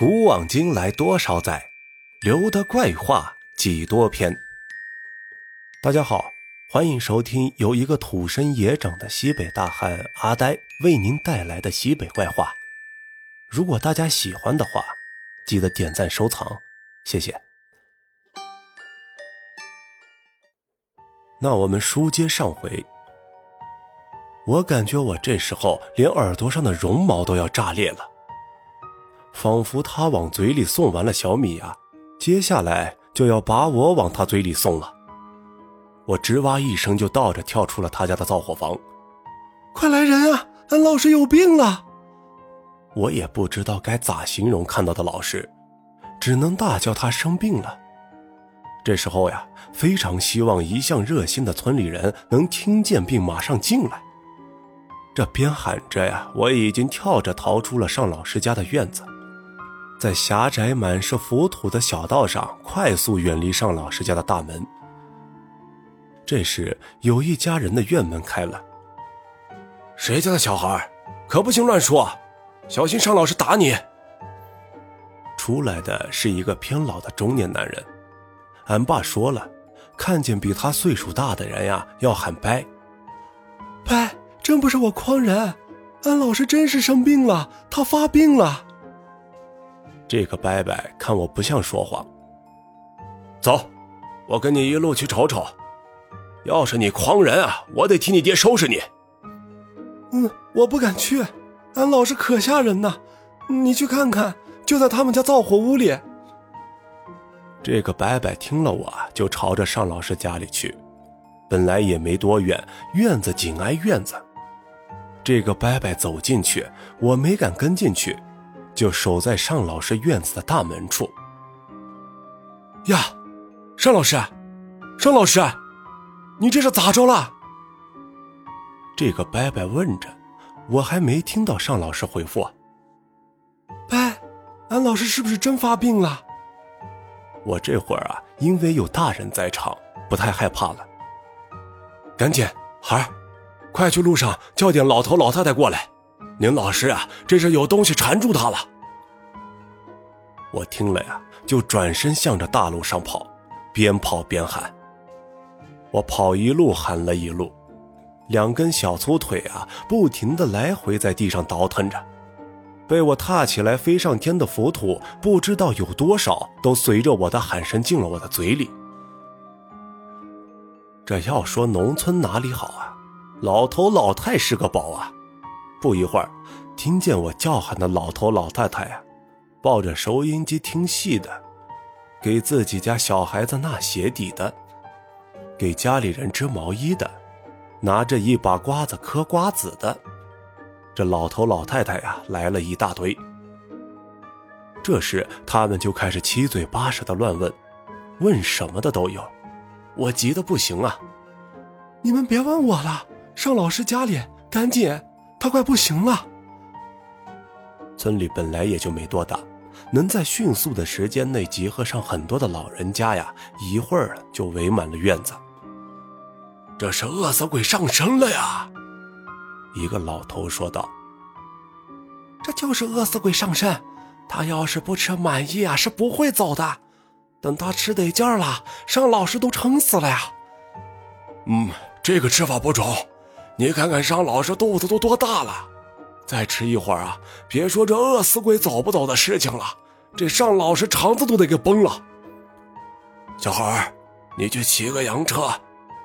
古往今来多少载，留得怪话几多篇。大家好，欢迎收听由一个土生野长的西北大汉阿呆为您带来的西北怪话。如果大家喜欢的话，记得点赞收藏，谢谢。那我们书接上回，我感觉我这时候连耳朵上的绒毛都要炸裂了。仿佛他往嘴里送完了小米啊，接下来就要把我往他嘴里送了。我吱哇一声就倒着跳出了他家的灶火房，快来人啊！俺老师有病了！我也不知道该咋形容看到的老师，只能大叫他生病了。这时候呀，非常希望一向热心的村里人能听见并马上进来。这边喊着呀，我已经跳着逃出了尚老师家的院子。在狭窄满是浮土的小道上，快速远离尚老师家的大门。这时，有一家人的院门开了。谁家的小孩？可不行乱说，小心尚老师打你！出来的是一个偏老的中年男人。俺爸说了，看见比他岁数大的人呀，要喊伯。伯，真不是我诓人，俺老师真是生病了，他发病了。这个伯伯看我不像说谎，走，我跟你一路去瞅瞅。要是你诓人啊，我得替你爹收拾你。嗯，我不敢去，俺老师可吓人呢。你去看看，就在他们家灶火屋里。这个伯伯听了我就朝着尚老师家里去，本来也没多远，院子紧挨院子。这个伯伯走进去，我没敢跟进去。就守在尚老师院子的大门处。呀，尚老师，尚老师，你这是咋着了？这个伯伯问着，我还没听到尚老师回复。伯，俺老师是不是真发病了？我这会儿啊，因为有大人在场，不太害怕了。赶紧，孩儿，快去路上叫点老头老太太过来。您老师啊，这是有东西缠住他了。我听了呀，就转身向着大路上跑，边跑边喊。我跑一路喊了一路，两根小粗腿啊，不停的来回在地上倒腾着。被我踏起来飞上天的浮土，不知道有多少都随着我的喊声进了我的嘴里。这要说农村哪里好啊？老头老太是个宝啊！不一会儿，听见我叫喊的老头老太太呀。抱着收音机听戏的，给自己家小孩子纳鞋底的，给家里人织毛衣的，拿着一把瓜子嗑瓜子的，这老头老太太呀来了一大堆。这时他们就开始七嘴八舌的乱问，问什么的都有，我急得不行啊！你们别问我了，上老师家里，赶紧，他快不行了。村里本来也就没多大。能在迅速的时间内集合上很多的老人家呀，一会儿就围满了院子。这是饿死鬼上身了呀！一个老头说道：“这就是饿死鬼上身，他要是不吃满意啊，是不会走的。等他吃得劲儿了，尚老师都撑死了呀。”嗯，这个吃法不中。你看看尚老师肚子都多大了。再吃一会儿啊，别说这饿死鬼走不走的事情了，这尚老师肠子都得给崩了。小孩儿，你去骑个洋车，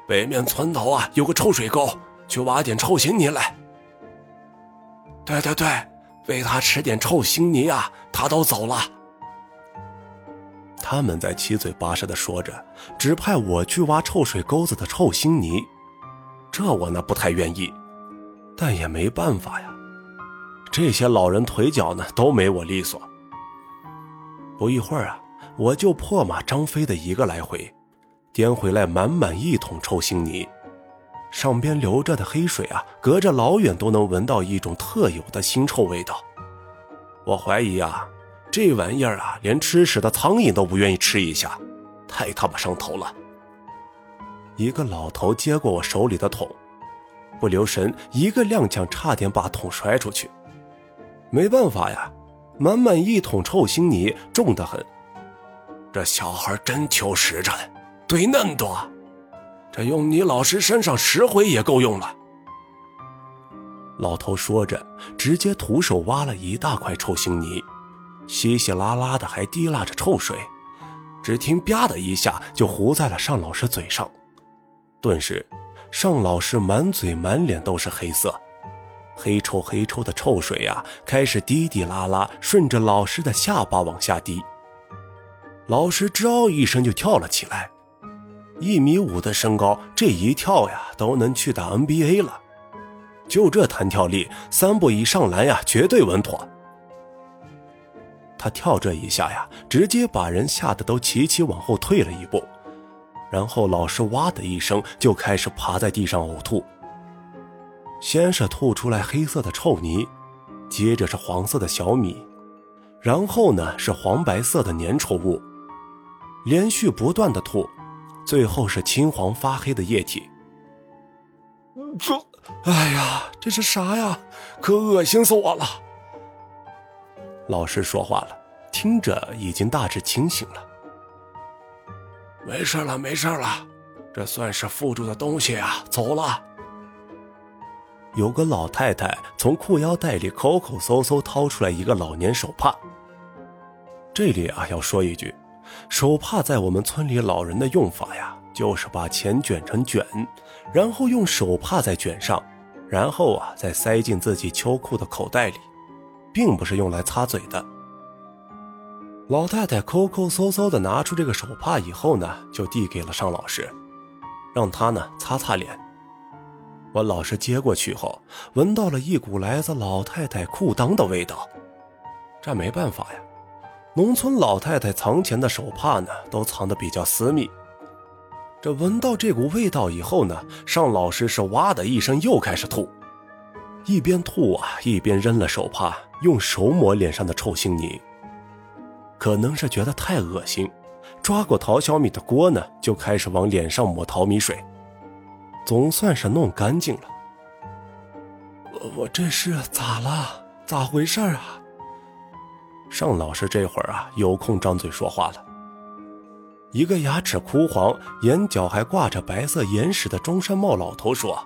北面村头啊有个臭水沟，去挖点臭腥泥来。对对对，喂他吃点臭腥泥啊，他都走了。他们在七嘴八舌的说着，指派我去挖臭水沟子的臭腥泥，这我那不太愿意，但也没办法呀。这些老人腿脚呢都没我利索。不一会儿啊，我就破马张飞的一个来回，颠回来满满一桶臭腥泥，上边流着的黑水啊，隔着老远都能闻到一种特有的腥臭味道。我怀疑啊，这玩意儿啊，连吃屎的苍蝇都不愿意吃一下，太他妈上头了。一个老头接过我手里的桶，不留神一个踉跄，差点把桶摔出去。没办法呀，满满一桶臭腥泥，重得很。这小孩真求实诚，堆嫩多，这用你老师身上十回也够用了。老头说着，直接徒手挖了一大块臭腥泥，稀稀拉拉的，还滴拉着臭水。只听“吧”的一下，就糊在了尚老师嘴上。顿时，尚老师满嘴满脸都是黑色，黑臭黑臭的臭水呀，开始滴滴啦啦顺着老师的下巴往下滴。老师吱嗷一声就跳了起来，一米五的身高，这一跳呀都能去打 NBA 了。就这弹跳力，三步一上篮呀，绝对稳妥。他跳这一下呀，直接把人吓得都齐齐往后退了一步。然后老师哇的一声就开始爬在地上呕吐，先是吐出来黑色的臭泥，接着是黄色的小米，然后呢是黄白色的粘稠物。连续不断的吐，最后是青黄发黑的液体。这，哎呀，这是啥呀？可恶心死我了！老师说话了，听着已经大致清醒了。没事了，没事了，这算是附住的东西啊，走了。有个老太太从裤腰带里抠抠搜搜掏出来一个老年手帕。这里啊，要说一句。手帕在我们村里老人的用法呀，就是把钱卷成卷，然后用手帕再卷上，然后啊再塞进自己秋裤的口袋里，并不是用来擦嘴的。老太太抠抠搜搜的拿出这个手帕以后呢，就递给了尚老师，让他呢擦擦脸。我老师接过去后，闻到了一股来自老太太裤裆的味道，这没办法呀。农村老太太藏钱的手帕呢，都藏得比较私密。这闻到这股味道以后呢，尚老师是哇的一声又开始吐，一边吐啊一边扔了手帕，用手抹脸上的臭腥泥。可能是觉得太恶心，抓过淘小米的锅呢，就开始往脸上抹淘米水，总算是弄干净了。我我这是咋了？咋回事啊？尚老师这会儿啊，有空张嘴说话了。一个牙齿枯黄、眼角还挂着白色眼屎的中山帽老头说：“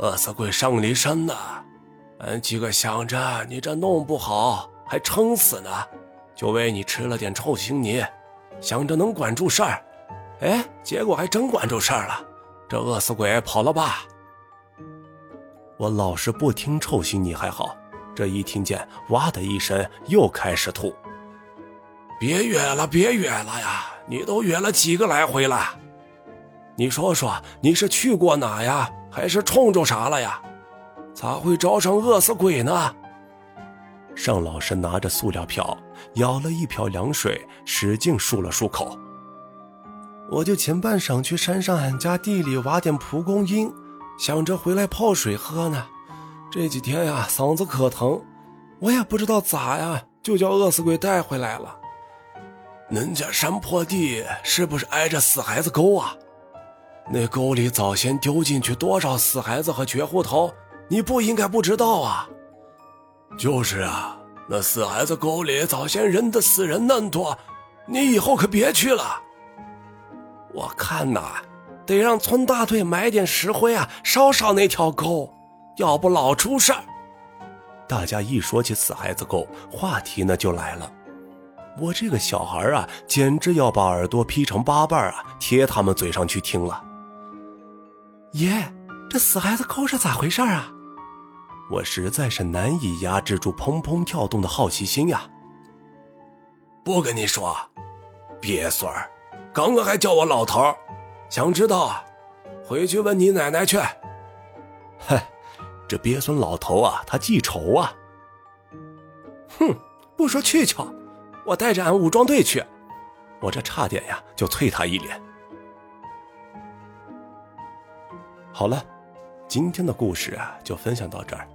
饿死鬼上你身呢，俺几个想着你这弄不好还撑死呢，就喂你吃了点臭腥泥，想着能管住事儿。哎，结果还真管住事儿了，这饿死鬼跑了吧？我老是不听臭腥泥还好。”这一听见“哇”的一声，又开始吐。别远了，别远了呀！你都远了几个来回了？你说说，你是去过哪呀？还是冲着啥了呀？咋会招上饿死鬼呢？尚老师拿着塑料瓢，舀了一瓢凉水，使劲漱了漱口。我就前半晌去山上俺家地里挖点蒲公英，想着回来泡水喝呢。这几天呀，嗓子可疼，我也不知道咋呀，就叫饿死鬼带回来了。恁家山坡地是不是挨着死孩子沟啊？那沟里早先丢进去多少死孩子和绝户头，你不应该不知道啊？就是啊，那死孩子沟里早先人的死人那么多，你以后可别去了。我看呐，得让村大队买点石灰啊，烧烧那条沟。要不老出事儿。大家一说起死孩子沟，话题呢就来了。我这个小孩啊，简直要把耳朵劈成八瓣啊，贴他们嘴上去听了。爷，这死孩子沟是咋回事啊？我实在是难以压制住砰砰跳动的好奇心呀。不跟你说，鳖孙儿，刚刚还叫我老头想知道啊？回去问你奶奶去。嗨。这鳖孙老头啊，他记仇啊！哼，不说去瞧，我带着俺武装队去。我这差点呀，就啐他一脸。好了，今天的故事啊，就分享到这儿。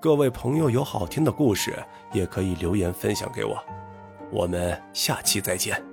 各位朋友有好听的故事，也可以留言分享给我。我们下期再见。